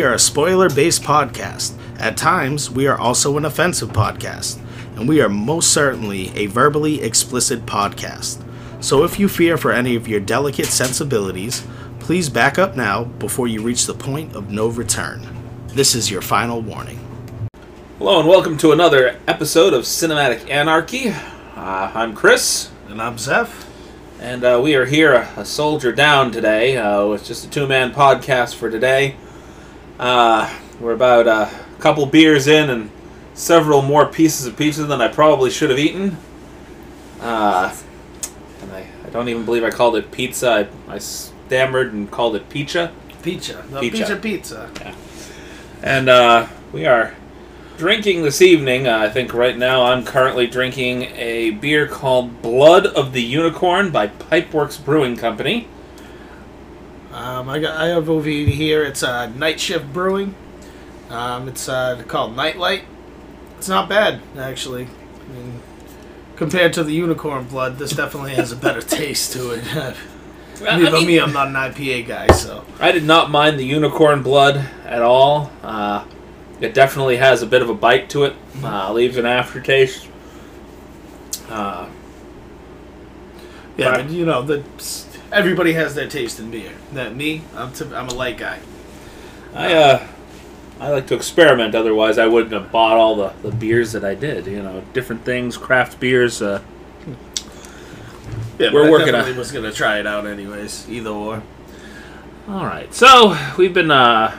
We are a spoiler based podcast. At times, we are also an offensive podcast, and we are most certainly a verbally explicit podcast. So if you fear for any of your delicate sensibilities, please back up now before you reach the point of no return. This is your final warning. Hello and welcome to another episode of Cinematic Anarchy. Uh, I'm Chris, And I'm Zeph. and uh, we are here, a, soldier down today. Uh, with just a two-man podcast for today. Uh, we're about a couple beers in and several more pieces of pizza than I probably should have eaten. Uh, and I, I don't even believe I called it pizza. I, I stammered and called it pizza. Pizza. The Pizza. pizza pizza. And uh, we are drinking this evening. Uh, I think right now I'm currently drinking a beer called Blood of the Unicorn by Pipeworks Brewing Company. Um, I, got, I have over here, it's uh, Night Shift Brewing. Um, it's uh, called Nite Lite. It's not bad, actually. I mean, compared to the Unicorn Blood, this definitely has a better taste to it. I, me, but mean, me, I'm not an IPA guy, so. I did not mind the unicorn blood at all. Uh, it definitely has a bit of a bite to it. Uh, leaves an aftertaste. Uh, Yeah, but you know, the, everybody has their taste in beer. That me, I'm, t- I'm a light guy. I uh, I like to experiment. Otherwise, I wouldn't have bought all the, the beers that I did. You know, different things, craft beers. Uh, Yeah, We're I working on- was gonna try it out anyways. Either or. All right. So we've been uh,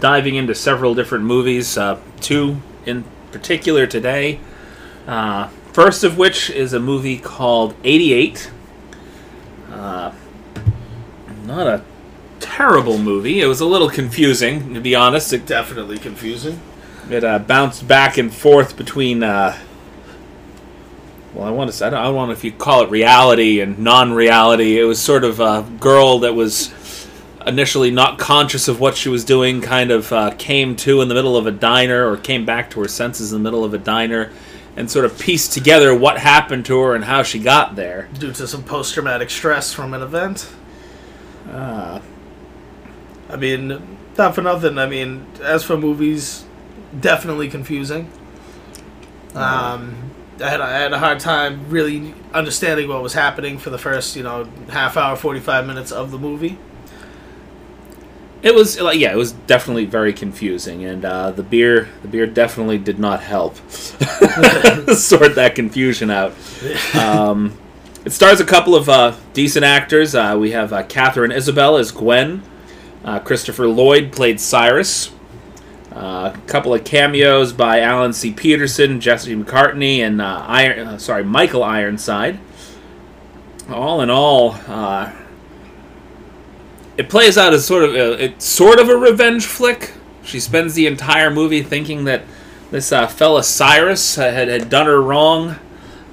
diving into several different movies. Uh, two in particular today. Uh, first of which is a movie called '88. Uh, not a terrible movie. It was a little confusing, to be honest. It, Definitely confusing. it uh, bounced back and forth between. Uh, well, I want to. Say, I don't, I don't know if you call it reality and non-reality. It was sort of a girl that was initially not conscious of what she was doing, kind of uh, came to in the middle of a diner, or came back to her senses in the middle of a diner, and sort of pieced together what happened to her and how she got there. Due to some post traumatic stress from an event. Uh, I mean, not for nothing. I mean, as for movies, definitely confusing. Um, I had I had a hard time really understanding what was happening for the first, you know, half hour, forty five minutes of the movie. It was like yeah, it was definitely very confusing, and uh, the beer the beer definitely did not help sort that confusion out. Um, it stars a couple of uh, decent actors. Uh, we have uh, Katharine Isabelle as Gwen. Uh, Christopher Lloyd played Cyrus. Uh, a couple of cameos by Alan C. Peterson, Jesse McCartney, and Iron, sorry Michael Ironside. All in all, it plays out as sort of a, it's sort of a revenge flick. She spends the entire movie thinking that this uh, fella Cyrus had, had done her wrong.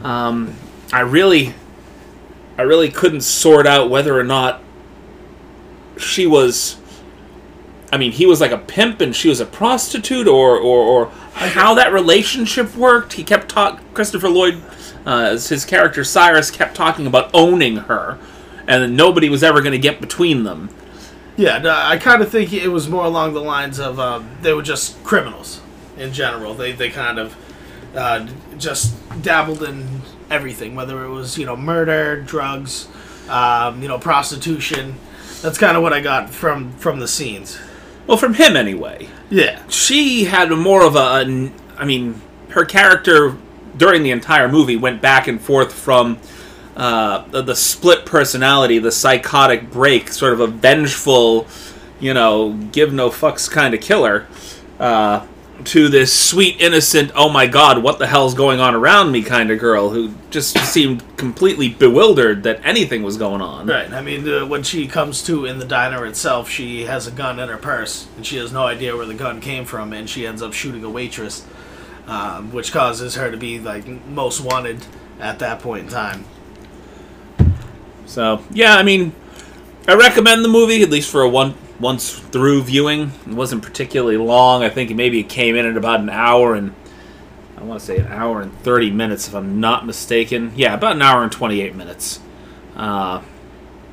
Um, I really, I really couldn't sort out whether or not she was. I mean, he was like a pimp and she was a prostitute, or or, or how that relationship worked. He kept talk. Christopher Lloyd, uh, his character Cyrus, kept talking about owning her, and nobody was ever going to get between them. Yeah, no, I kind of think it was more along the lines of um, they were just criminals in general. They they kind of uh, just dabbled in everything, whether it was you know murder, drugs, um, you know prostitution. That's kind of what I got from from the scenes. Well, from him anyway. Yeah, she had more of a. I mean, her character during the entire movie went back and forth from uh, the, the split personality, the psychotic break, sort of a vengeful, you know, give no fucks kind of killer, uh, to this sweet, innocent, oh my god, what the hell's going on around me kind of girl who just seemed completely bewildered that anything was going on. right. I mean, uh, when she comes to in the diner itself, she has a gun in her purse, and she has no idea where the gun came from, and she ends up shooting a waitress, um, which causes her to be like most wanted at that point in time. So yeah, I mean, I recommend the movie at least for a one once through viewing. It wasn't particularly long. I think maybe it came in at about an hour and I want to say an hour and thirty minutes if I'm not mistaken. Yeah, about an hour and twenty eight minutes. Uh,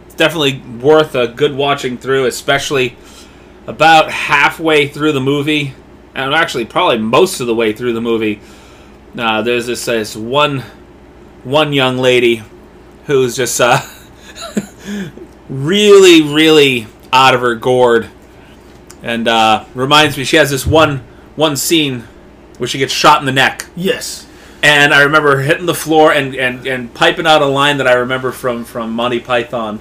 it's definitely worth a good watching through, especially about halfway through the movie, and actually probably most of the way through the movie, uh, there's this, this one one young lady who's just uh, really, really out of her gourd, and uh, reminds me she has this one one scene where she gets shot in the neck. Yes. And I remember hitting the floor and, and, and piping out a line that I remember from, from Monty Python.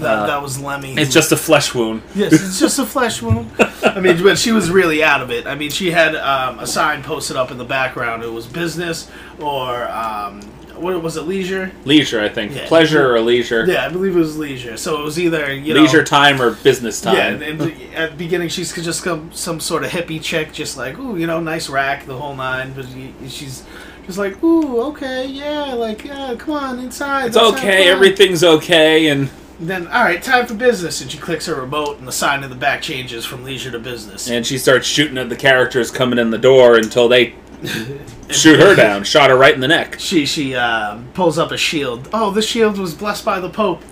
That, Uh, that was Lemmy. It's just a flesh wound. Yes, it's just a flesh wound. I mean, but she was really out of it. I mean, she had um, a sign posted up in the background. It was business or um, what was it, leisure? Leisure, I think. Yeah. Pleasure or leisure. Yeah, I believe it was leisure. So it was either you know Leisure time or business time. Yeah, and, and at the beginning she's just some some sort of hippie chick, just like ooh, you know, nice rack, the whole nine. But she- she's just like ooh, okay, yeah, like yeah, come on inside. it's okay, fun." everything's okay, and Then all right, time for business, and she clicks her remote, and the sign in the back changes from leisure to business. and she starts shooting at the characters coming in the door until they shoot her down. Shot her right in the neck. She she uh, pulls up a shield. Oh, this shield was blessed by the Pope.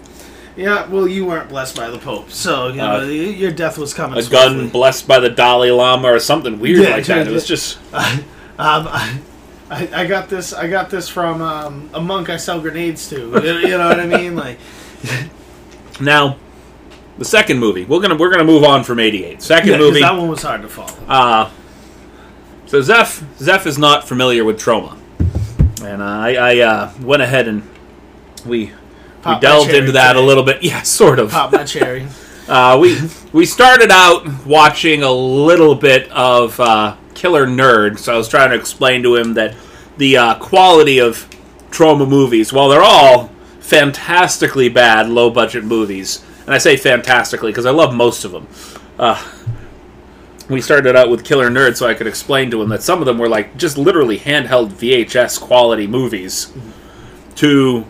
Yeah, well, you weren't blessed by the Pope, so you know, Uh, y- your death was coming. A swiftly. gun blessed by the Dalai Lama or something weird Yeah, like that. yeah, It was just um, I, I got this. I got this from um, a monk I sell grenades to. You, you know what I mean? Like, now the second movie. We're gonna we're gonna move on from '88. Second yeah, movie. that one was hard to follow. Uh, so Zeph Zeph is not familiar with Troma, and I, I uh, went ahead and we Pop we delved into that today. a little bit. Yeah, sort of. Pop my cherry. Uh, we we started out watching a little bit of uh, Killer Nerd, so I was trying to explain to him that the uh, quality of Troma movies, while they're all fantastically bad, low budget movies, and I say fantastically because I love most of them. Uh, we started out with Killer Nerd, so I could explain to him that some of them were like just literally handheld VHS quality movies. To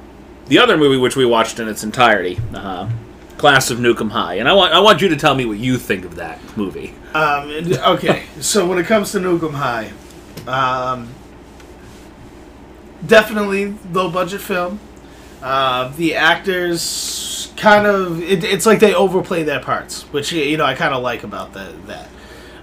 the other movie, which we watched in its entirety, uh, Class of Nuke 'Em High, and I want I want you to tell me what you think of that movie. Um, okay, so when it comes to Nuke 'Em High, um, definitely low budget film. Uh, the actors kind of it, it's like they overplay their parts, which you know I kind of like about that. That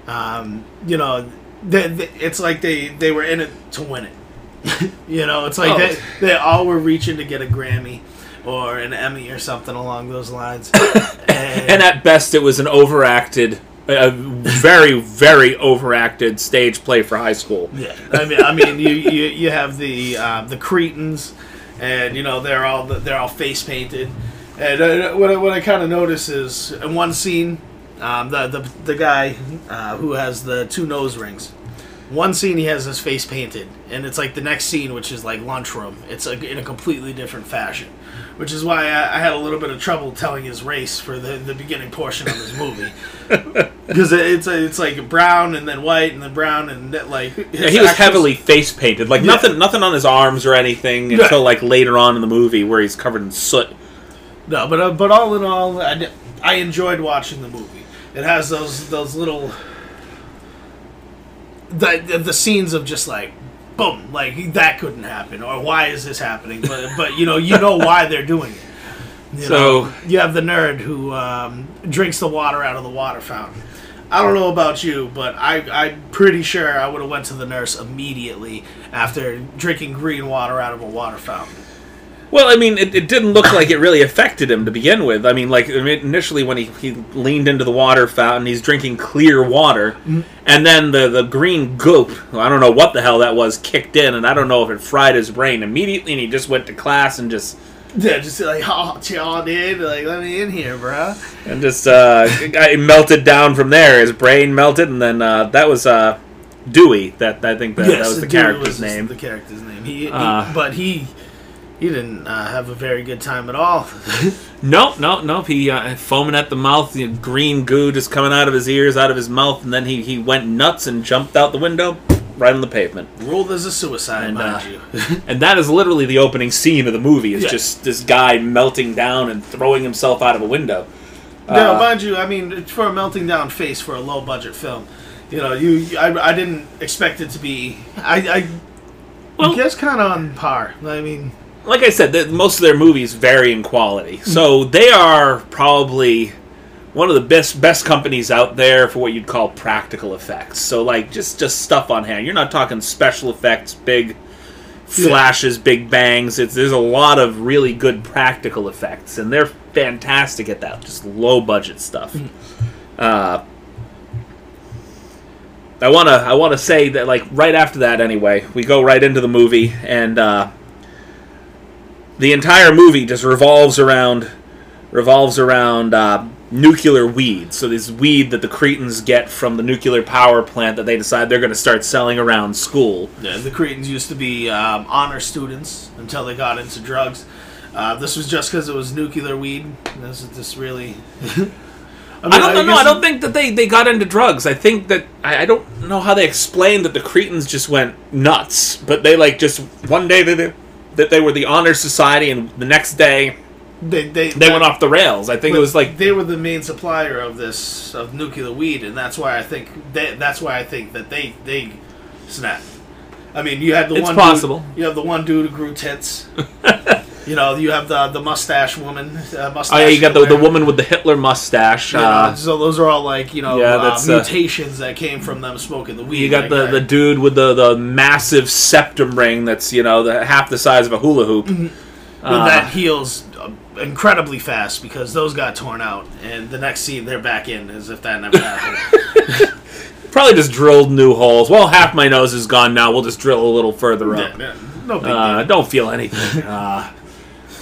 um, you know, they, they- it's like they they were in it to win it. you know, it's like Oh. they they all were reaching to get a Grammy or an Emmy or something along those lines. and, And at best, it was an overacted, a very very overacted stage play for high school. Yeah, I mean, I mean, you you, you have the uh, the Cretins, and you know they're all they're all face painted, and uh, what I, what I kind of notice is in one scene, um, the the the guy uh, who has the two nose rings. One scene he has his face painted, and it's like the next scene, which is like lunchroom. It's like in a completely different fashion, which is why I, I had a little bit of trouble telling his race for the, the beginning portion of this movie, because it's it's like brown and then white and then brown and then, like Yeah, he was actors- heavily face painted, like Yeah. nothing nothing on his arms or anything Right. until like later on in the movie where he's covered in soot. No, but uh, but all in all, I enjoyed watching the movie. It has those those little the the, the scenes of just like boom, like that couldn't happen, or why is this happening? But but you know you know why they're doing it. You So- know, you have the nerd who um, drinks the water out of the water fountain. I don't know about you, but I, I'm pretty sure I would have went to the nurse immediately after drinking green water out of a water fountain. Well, I mean, it, it didn't look like it really affected him to begin with. I mean, like initially when he, he leaned into the water fountain, he's drinking clear water, and then the the green goop, I don't know what the hell that was, kicked in, and I don't know if it fried his brain immediately, and he just went to class and just Yeah, just like, oh, y'all did. Like, let me in here, bro. and just uh, it melted down from there. His brain melted, and then uh, that was uh, Dewey. That I think that, that was the dude character's was name. The character's name. He, he- Uh. but he, he didn't uh, have a very good time at all. No, no, no. He uh, foaming at the mouth, the green goo just coming out of his ears, out of his mouth, and then he, he went nuts and jumped out the window, right on the pavement. Ruled as a suicide, And, mind uh, you. And that is literally the opening scene of the movie. It's Yeah. just this guy melting down and throwing himself out of a window. now, Uh, mind you, I mean, for a melting down face for a low budget film, you know, you, I, I didn't expect it to be. I, I Well- guess kind of on par. I mean, like I said, the, most of their movies vary in quality, so they are probably one of the best best companies out there for what you'd call practical effects. So like just just stuff on hand. You're not talking special effects, big flashes, big bangs. It's there's a lot of really good practical effects, and they're fantastic at that. Just low budget stuff. Uh, I wanna I wanna say that like right after that anyway, we go right into the movie, and uh, the entire movie just revolves around revolves around uh, nuclear weed. So this weed that the Cretins get from the nuclear power plant that they decide they're going to start selling around school. Yeah, the Cretins used to be um, honor students until they got into drugs. Uh, this was just because it was nuclear weed. This is this really. I, mean, I don't know. I don't think that they, they got into drugs. I think that I, I don't know how they explained that the Cretins just went nuts, but they like just one day they, they, that they were the honor society, and the next day they they, they went off the rails. I think it was like they were the main supplier of this of nuclear weed, and that's why I think they, that's why I think that they they snapped. I mean, you had the It's one possible. Dude, you have the one dude who grew tits. you know, you have the the mustache woman. Uh, mustache oh yeah, you got the, the woman with the Hitler mustache. Know, Uh, so those are all like you know Yeah, uh, uh, mutations that came from them smoking the weed. you got the, the dude with the, the massive septum ring that's you know the half the size of a hula hoop. But Uh, that heals uh, incredibly fast because those got torn out, and the next scene they're back in as if that never happened. Probably just drilled new holes. Well, half my nose is gone now. We'll just drill a little further up. yeah, no big Uh, deal. don't feel anything.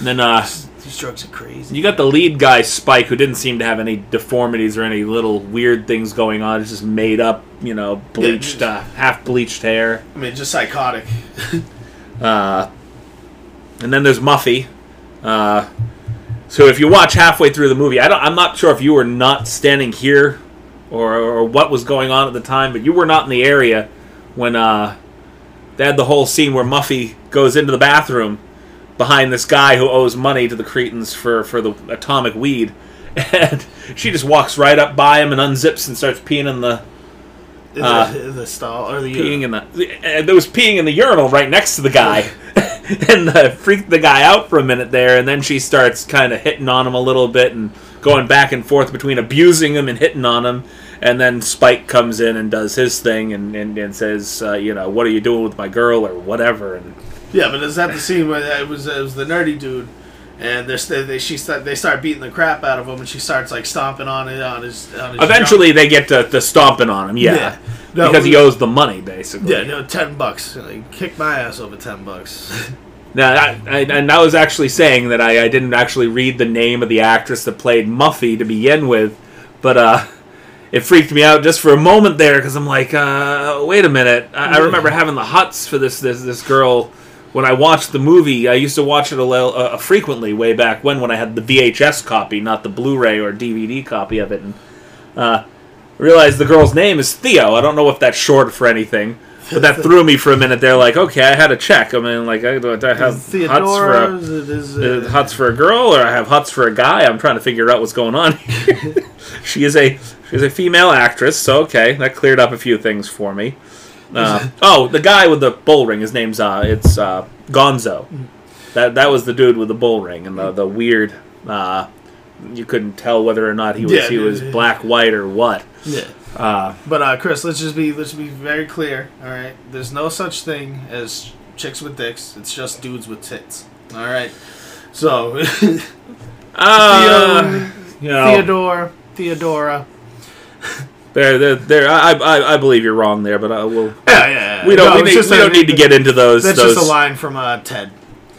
And then uh, These drugs are crazy. you got the lead guy Spike, who didn't seem to have any deformities or any little weird things going on. It's just made up, you know, bleached, Yeah. uh, half bleached hair. I mean, just psychotic. Uh, and then there's Muffy. Uh, so if you watch halfway through the movie, I don't, I'm not sure if you were not standing here or, or what was going on at the time, but you were not in the area when uh, they had the whole scene where Muffy goes into the bathroom behind this guy who owes money to the Cretins for, for the atomic weed. And she just walks right up by him and unzips and starts peeing in the The, Uh, the stall or the peeing in the uh, there was peeing in the urinal right next to the guy and uh, freaked the guy out for a minute there and then she starts kind of hitting on him a little bit and going back and forth between abusing him and hitting on him and then spike comes in and does his thing and, and, and says uh, you know what are you doing with my girl or whatever and yeah, but is that the scene where it was it was the nerdy dude, and they're, they she start, they start beating the crap out of him, and she starts like stomping on it on his on his eventually they get to, to stomping on him yeah, Yeah. No, because he owes the money basically yeah, no, ten bucks. Like, kick my ass over ten bucks. Now, I, I, and I was actually saying that I, I didn't actually read the name of the actress that played Muffy to begin with, but uh, it freaked me out just for a moment there because I'm like, uh, wait a minute. I, I remember having the huts for this this this girl when I watched the movie. I used to watch it a uh, frequently way back when when I had the VHS copy, not the Blu-ray or DVD copy of it, and uh, realized the girl's name is Theo. I don't know if that's short for anything. But that threw me for a minute there. Like, okay, I had to check. I mean, like, I, I have huts for a, is uh, huts for a girl, or I have huts for a guy. I'm trying to figure out what's going on. she is a she is a female actress, so okay, that cleared up a few things for me. Uh, oh, the guy with the bull ring. His name's uh, it's uh, Gonzo. That that was the dude with the bull ring and the the weird. Uh, you couldn't tell whether or not he was Yeah, he was yeah, yeah. black, white, or what. yeah. Uh, But uh, Chris, let's just be let's be very clear. All right, there's no such thing as chicks with dicks. It's just dudes with tits. All right. So uh, Theo, you know, Theodore, Theodora. there, there, there. I, I, I believe you're wrong there, but I will. Yeah, yeah. yeah. We don't. No, we need, we a- don't need to get into those. That's those just a line from uh, Ted.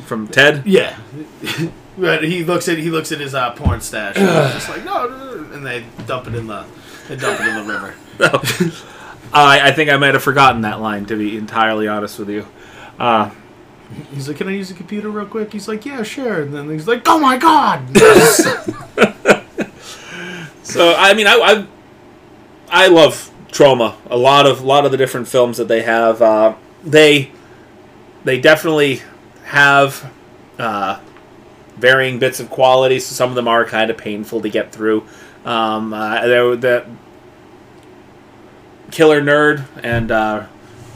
from Ted. Yeah. But he looks at he looks at his uh, porn stash and he's just like no," and they dump it in the they dump it in the river. I, I think I might have forgotten that line. To be entirely honest with you. Uh, He's like, "Can I use the computer real quick?" He's like, "Yeah, sure." And then he's like, "Oh my god!" so I mean, I, I I love Troma. A lot of a lot of the different films that they have, uh, they they definitely have uh, varying bits of quality. So some of them are kind of painful to get through. Um, uh, there, the Killer Nerd and uh,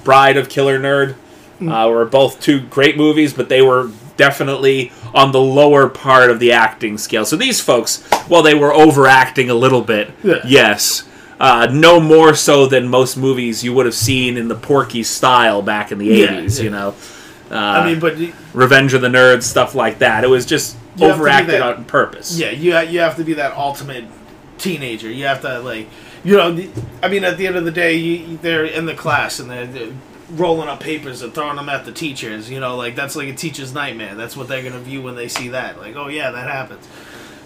Bride of Killer Nerd uh, were both two great movies, but they were definitely on the lower part of the acting scale. So these folks, while they were overacting a little bit, Yeah. yes, uh, no more so than most movies you would have seen in the Porky style back in the Yeah, eighties. yeah. You know, uh, I mean, but Revenge of the Nerds, stuff like that. It was just You have to be overacted that- on purpose. yeah, you ha- you have to be that ultimate teenager. You have to like, you know, I mean, at the end of the day, you, they're in the class and they're, they're rolling up papers and throwing them at the teachers. You know, like that's like a teacher's nightmare. That's what they're gonna view when they see that. Like, oh yeah, that happens.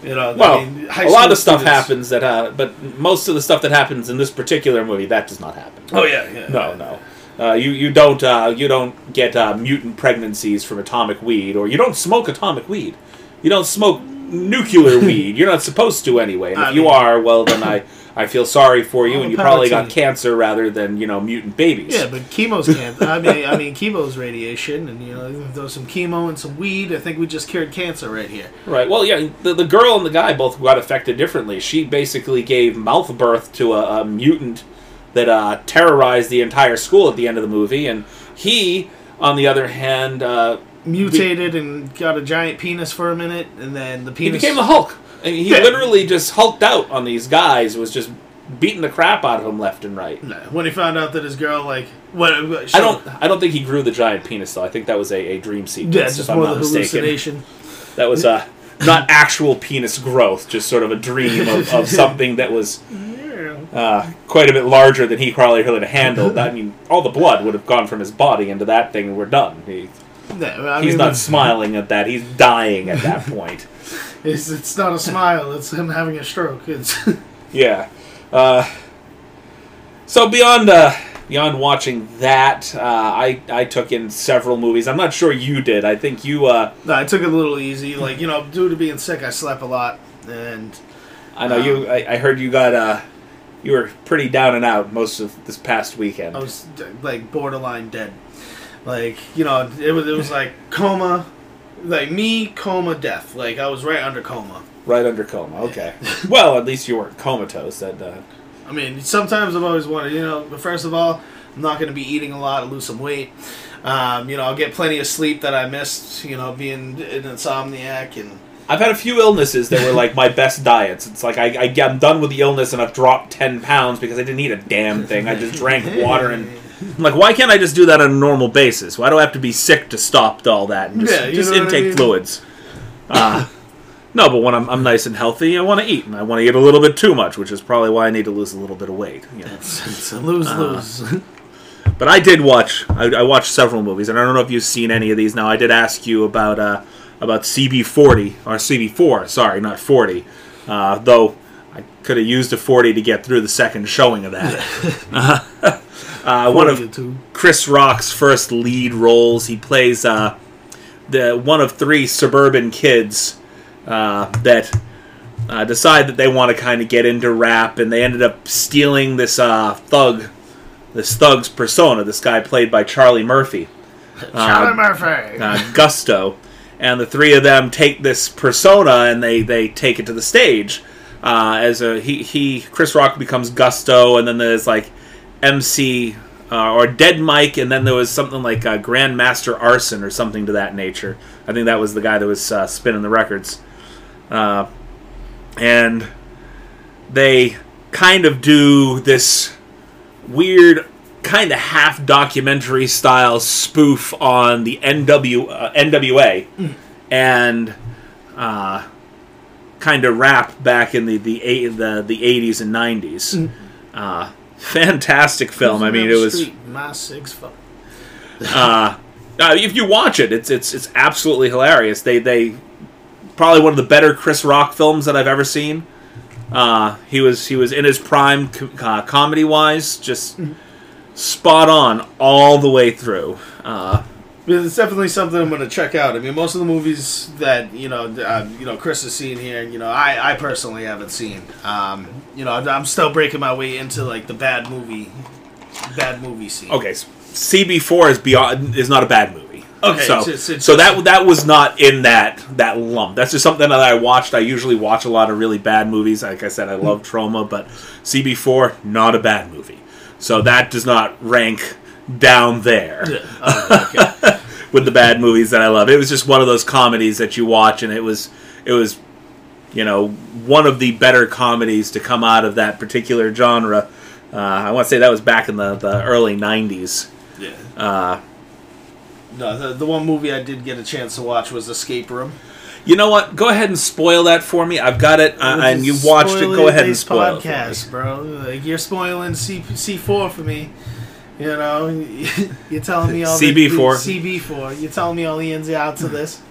You know, Well, I mean, a lot of stuff students- happens that, uh, but most of the stuff that happens in this particular movie that does not happen. Oh yeah, yeah. No, no. Uh, you you don't uh, you don't get uh, mutant pregnancies from atomic weed, or you don't smoke atomic weed. You don't smoke nuclear weed. You're not supposed to anyway. And if I you mean- are, well, then I, I feel sorry for you, and you probably got you. cancer rather than you know mutant babies. Yeah, but chemo's cancer. I mean, I mean, chemo's radiation, and you know, if was some chemo and some weed. I think we just cured cancer right here. Right. Well, yeah. The, the girl and the guy both got affected differently. She basically gave mouth birth to a, a mutant that uh, terrorized the entire school at the end of the movie, and he, on the other hand, uh, Mutated and got a giant penis for a minute, and then the he penis became the Hulk. I mean, he Yeah. literally just hulked out on these guys. Was just beating the crap out of them left and right. Nah, when he found out that his girl like what? I don't. I don't think he grew the giant penis though. I think that was a, a dream sequence. Yeah, just I'm more not the mistaken. hallucination. That was uh, not actual penis growth, just sort of a dream of, of something that was uh, quite a bit larger than he probably could have handled. I mean, all the blood would have gone from his body into that thing, and we're done. He, Nah, I he's mean, not smiling at that. He's dying at that point. It's, it's not a smile. It's him having a stroke. It's Yeah. Uh, so beyond uh, beyond watching that, uh, I I took in several movies. I'm not sure you did. I think you. Uh, no, I took it a little easy. Like you know, due to being sick, I slept a lot, and I know you. I, I heard you got. Uh, you were pretty down and out most of this past weekend. I was like borderline dead. Like you know, it was it was like coma, like me coma death. Like I was right under coma. Right under coma. Okay. well, at least you weren't comatose. That. Uh, I mean, sometimes I've always wanted, you know, but first of all, I'm not going to be eating a lot to lose some weight. Um, you know, I'll get plenty of sleep that I missed, you know, being an insomniac and. I've had a few illnesses that were like my best diets. It's like I, I I'm done with the illness and I've dropped ten pounds because I didn't eat a damn thing. I just drank water and like, why can't I just do that on a normal basis? Why do I have to be sick to stop all that and just, Yeah, just what I intake mean? fluids? Uh, no, but when I'm, I'm nice and healthy, I want to eat, and I want to eat a little bit too much, which is probably why I need to lose a little bit of weight. You know. It's a lose Uh, lose. But I did watch. I, I watched several movies, and I don't know if you've seen any of these. Now, I did ask you about uh, about CB40 or CB4. Sorry, not 40. Uh, though I could have used a 40 to get through the second showing of that. uh, one of Chris Rock's first lead roles. He plays uh, the one of three suburban kids uh, that uh, decide that they want to kind of get into rap, and they ended up stealing this uh, thug, this thug's persona. This guy played by Charlie Murphy, Charlie Murphy. uh, Gusto, and the three of them take this persona and they they take it to the stage. Uh, as a he he Chris Rock becomes Gusto, and then there's like MC uh, or Dead Mike, and then there was something like uh, Grandmaster Arson or something to that nature. I think that was the guy that was uh, spinning the records, uh, and they kind of do this weird kind of half documentary style spoof on the NW uh, NWA and uh, kind of rap back in the the the the 80s and 90s. Uh, fantastic film. I mean, it was my six uh, uh, if you watch it, it's it's it's absolutely hilarious. They they probably one of the better Chris Rock films that I've ever seen. Uh, he was he was in his prime co- uh, comedy wise, just spot on all the way through. It's definitely something I'm going to check out. I mean, most of the movies that you know, uh, you know, Chris has seen here, you know, I, I personally haven't seen. Um, you know, I'm still breaking my way into like the bad movie, bad movie scene. okay, s- CB4 is beyond is not a bad movie. Okay, so it's- it's- it's so that that was not in that that lump. That's just something that I watched. I usually watch a lot of really bad movies. Like I said, I love Troma, but CB4 not a bad movie. So that does not rank down there. Yeah. Oh, okay. with the bad movies that I love. It was just one of those comedies that you watch, and it was it was you know one of the better comedies to come out of that particular genre. Uh, I want to say that was back in the, the early '90s. Yeah. Uh, No, the, the one movie I did get a chance to watch was Escape Room. you know what? Go ahead and spoil that for me. I've got it, uh, and you watched it. Go ahead and spoil it. podcast, bro. Like you're spoiling C C four for me. You know, you're telling me all the- CB4. the CB four. You're telling me all the ins and outs of this.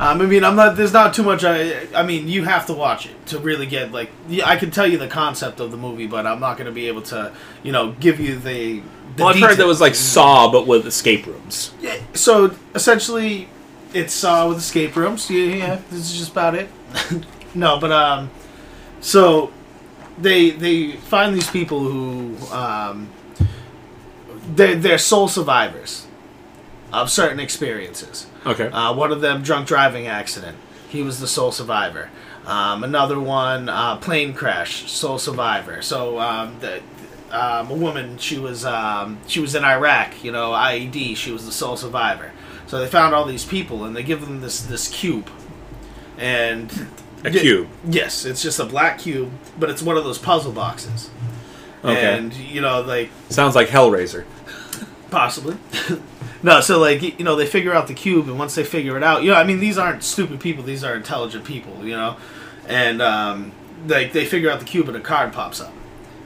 Um, I mean, I'm not. There's not too much. I, I mean, you have to watch it to really get like. I can tell you the concept of the movie, but I'm not going to be able to, you know, give you the. the Well, I've heard that was like. Saw, but with escape rooms. Yeah, so essentially, it's Saw with escape rooms. Yeah, yeah, this is just about it. no, but um, so they they find these people who um, they they're sole survivors of certain experiences. Okay. Uh, one of them, drunk driving accident. He was the sole survivor. Um, another one, uh, plane crash, sole survivor. So um, the, um, a woman, she was um, she was in Iraq. You know, IED. She was the sole survivor. So they found all these people, and they give them this this cube, and A cube. Yes, it's just a black cube, but it's one of those puzzle boxes. Okay. And you know, like Sounds like Hellraiser. Possibly. no, so like you know they figure out the cube, and once they figure it out, you know, I mean these aren't stupid people; these are intelligent people, you know, and um, like they figure out the cube, and a card pops up.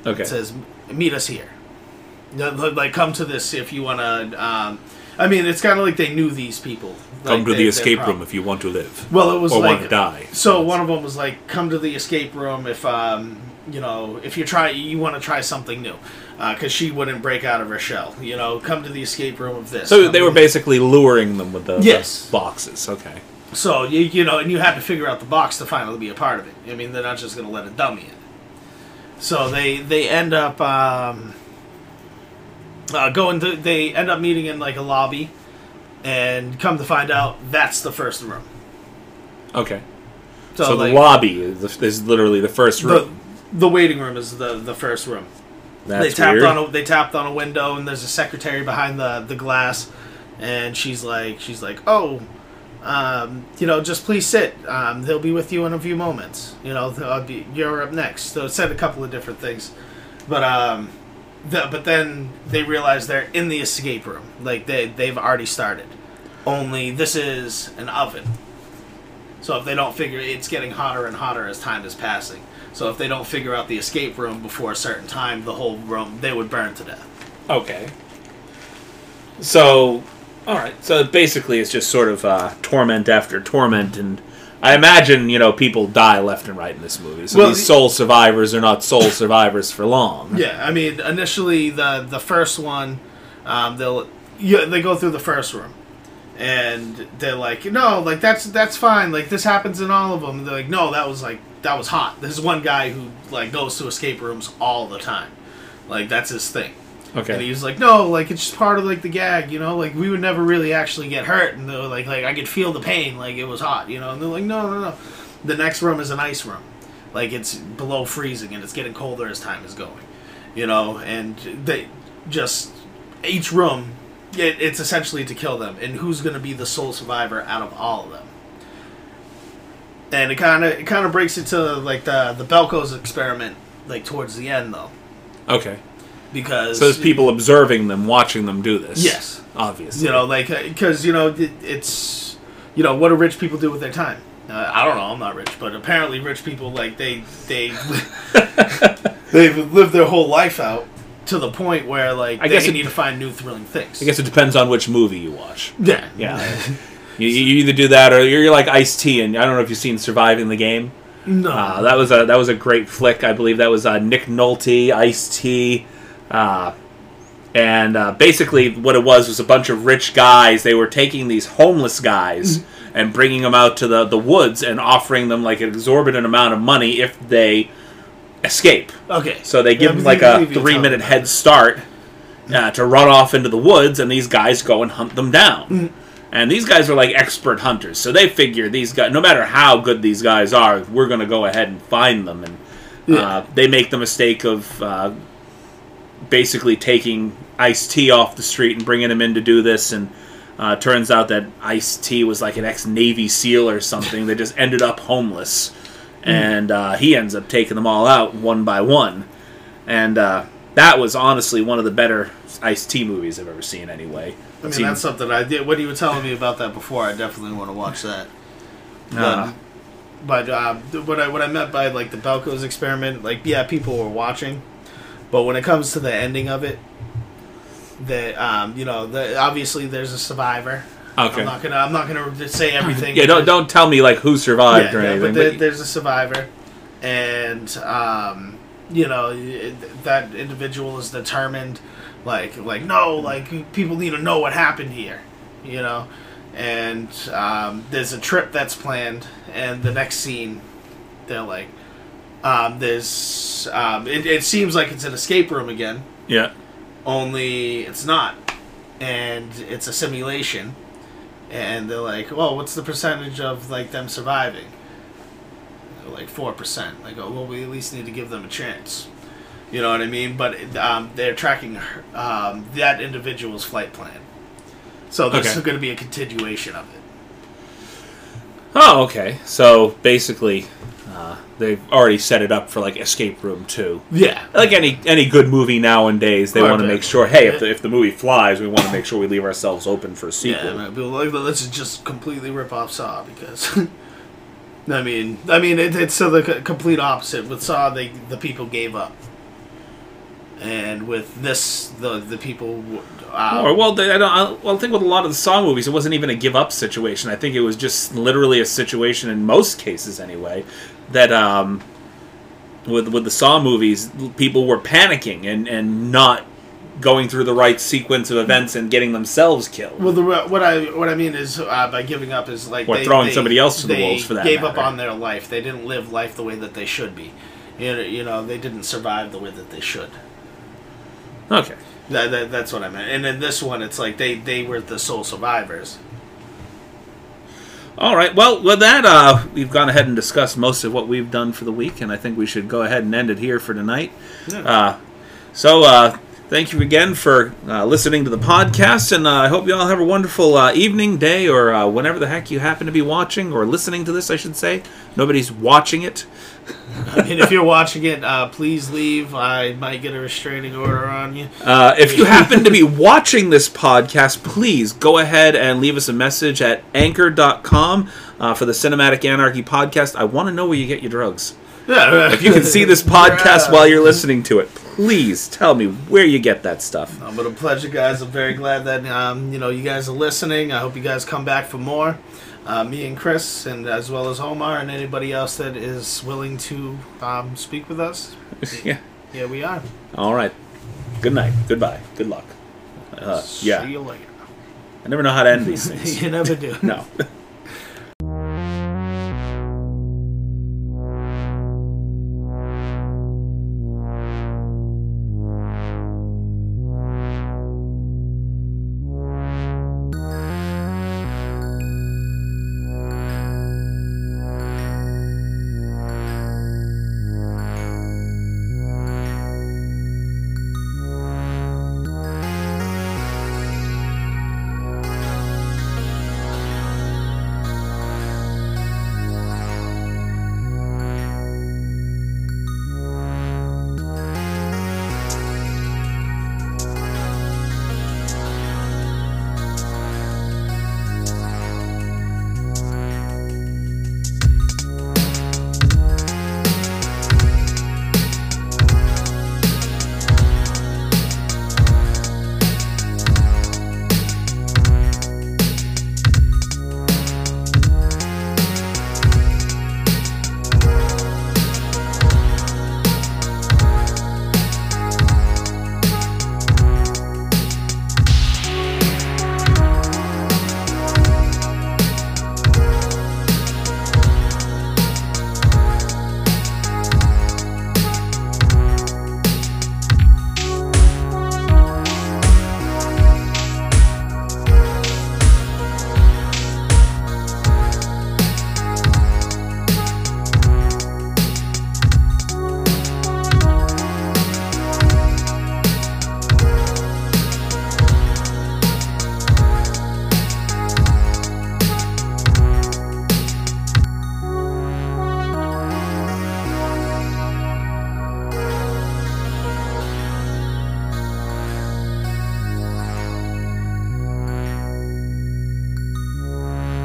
Okay. It says, "Meet us here." Like come to this if you want to. Um, I mean, it's kind of like they knew these people. Come Like, to they- the escape room if you want to live Well, it was or like want to die. so one of them was like, "Come to the escape room if um, you know if you try you want to try something new," because she wouldn't break out of her shell. You know, come to the escape room of this. So come they were basically luring them with the, the boxes. Okay. So you you know, and you had to figure out the box to finally be a part of it. I mean, they're not just going to let a dummy in. So they they end up um, uh, going to they end up meeting in like a lobby, and come to find out that's the first room. Okay. So, So, like, the lobby is, is literally the first the, room. the waiting room is the the first room. That's they tapped weird. on a, they tapped on a window and there's a secretary behind the the glass and she's like she's like oh um, you know just please sit. Um, they'll be with you in a few moments. You know be, you're up next. So it said a couple of different things. But um the, but then they realize they're in the escape room. Like they they've already started. Only this is an oven. So if they don't figure it's getting hotter and hotter as time is passing so if they don't figure out the escape room before a certain time, the whole room they would burn to death. Okay. So, all right. So basically, it's just sort of uh, torment after torment, and I imagine you know people die left and right in this movie. So Well, these the- soul survivors are not soul survivors for long. Yeah, I mean initially the the first one, um, they'll yeah, they go through the first room, and they're like, no, like that's that's fine. Like this happens in all of them. And they're like, no, that was like that was hot. There's one guy who like goes to escape rooms all the time, like that's his thing. Okay. And he was like, no, like it's just part of like the gag, you know, like we would never really actually get hurt, and they were like, like I could feel the pain, like it was hot, you know, and they're like, no, no, no, the next room is an ice room, like it's below freezing and it's getting colder as time is going, you know, and they just each room, it, it's essentially to kill them, and who's going to be the sole survivor out of all of them. And it kind of it kind of breaks into like the the Belko's experiment, like towards the end though, okay. because So there's people observing them, watching them do this. Yes. Obviously. you know like because you know it, it's you know what do rich people do with their time uh, i don't know i'm not rich but apparently rich people like they they they've lived their whole life out to the point where like I they guess it- need to find new thrilling things I guess it depends on which movie you watch. yeah Yeah. you, you either do that or you're like Ice T, and I don't know if you've seen Surviving the Game. no Uh, that was a that was a great flick. I believe that was uh, Nick Nolte, Ice T, uh, and uh, basically what it was was a bunch of rich guys. They were taking these homeless guys Mm-hmm. and bringing them out to the the woods and offering them like an exorbitant amount of money if they escape. okay So they give Yeah, them like a three minute head start uh, to run off into the woods, and these guys go and hunt them down. Mm. And these guys are like expert hunters, so they figure these guys, no matter how good these guys are, we're going to go ahead and find them. And uh, Yeah. they make the mistake of uh, basically taking Ice T off the street and bringing him in to do this. And Uh, turns out that Ice T was like an ex Navy SEAL or something that just ended up homeless, and uh, he ends up taking them all out one by one, and uh, that was honestly one of the better Ice T movies I've ever seen. Anyway, I mean, Seen- that's something I did. When you were telling me about that before, I definitely want to watch that. But, Uh, but um, what I what I meant by like the Belko's experiment, like yeah, people were watching, but when it comes to the ending of it, that um, you know, the, obviously there's a survivor. okay. I'm not gonna I'm not gonna say everything. Yeah, don't don't tell me like who survived Yeah, or yeah, anything. but there, but- there's a survivor, and um, you know that individual is determined. Like, like no, like people need to know what happened here, you know. And um, there's a trip that's planned, and the next scene, they're like, um, there's um, it, it seems like it's an escape room again, yeah. only it's not, and it's a simulation. And they're like, "Well, what's the percentage of like them surviving?" Like four percent. Like, oh, well, we at least need to give them a chance. You know what I mean? But um, they're tracking um, that individual's flight plan, so there's Okay. going to be a continuation of it. Oh, okay. So basically, uh, they've already set it up for like escape room two. Yeah, Like any any good movie nowadays, they want to make sure. Hey, if the, if the movie flies, we want to make sure we leave ourselves open for a yeah. sequel. man, but like, let's just completely rip off Saw because. I mean, I mean, it, it's so the complete opposite. With Saw, they the people gave up, and with this, the the people. Uh, well, they, I don't. I, well, I think with a lot of the Saw movies, it wasn't even a give up situation. I think it was just literally a situation in most cases, anyway, that um, with with the Saw movies, people were panicking and and not going through the right sequence of events and getting themselves killed. Well, the, what I what I mean is uh, by giving up is like Or throwing somebody else to the wolves for that Gave up on their life. They didn't live life the way that they should be. You know, you know, they didn't survive the way that they should. Okay. That, that, that's what I meant. And in this one, it's like they they were the sole survivors. All right. Well, with that, uh, we've gone ahead and discussed most of what we've done for the week, and I think we should go ahead and end it here for tonight. Yeah. Uh, so, uh, thank you again for uh, listening to the podcast, and uh, I hope you all have a wonderful uh, evening, day, or uh, whenever the heck you happen to be watching or listening to this, I should say. Nobody's watching it. I mean, if you're watching it, uh, please leave. I might get a restraining order on you. Uh, if you happen to be watching this podcast, please go ahead and leave us a message at anchor.com uh, for the Cinematic Anarchy podcast. I want to know where you get your drugs. Yeah. If you can see this podcast while you're listening to it, please tell me where you get that stuff. Uh, but a pleasure, guys. I'm very glad that um, you know you guys are listening. I hope you guys come back for more. Uh, me and Chris, and as well as Omar and anybody else that is willing to um, speak with us. yeah. Here we are. All right. Good night. Goodbye. Good luck. Uh, See yeah. you later. I never know how to end these things. you never do. No.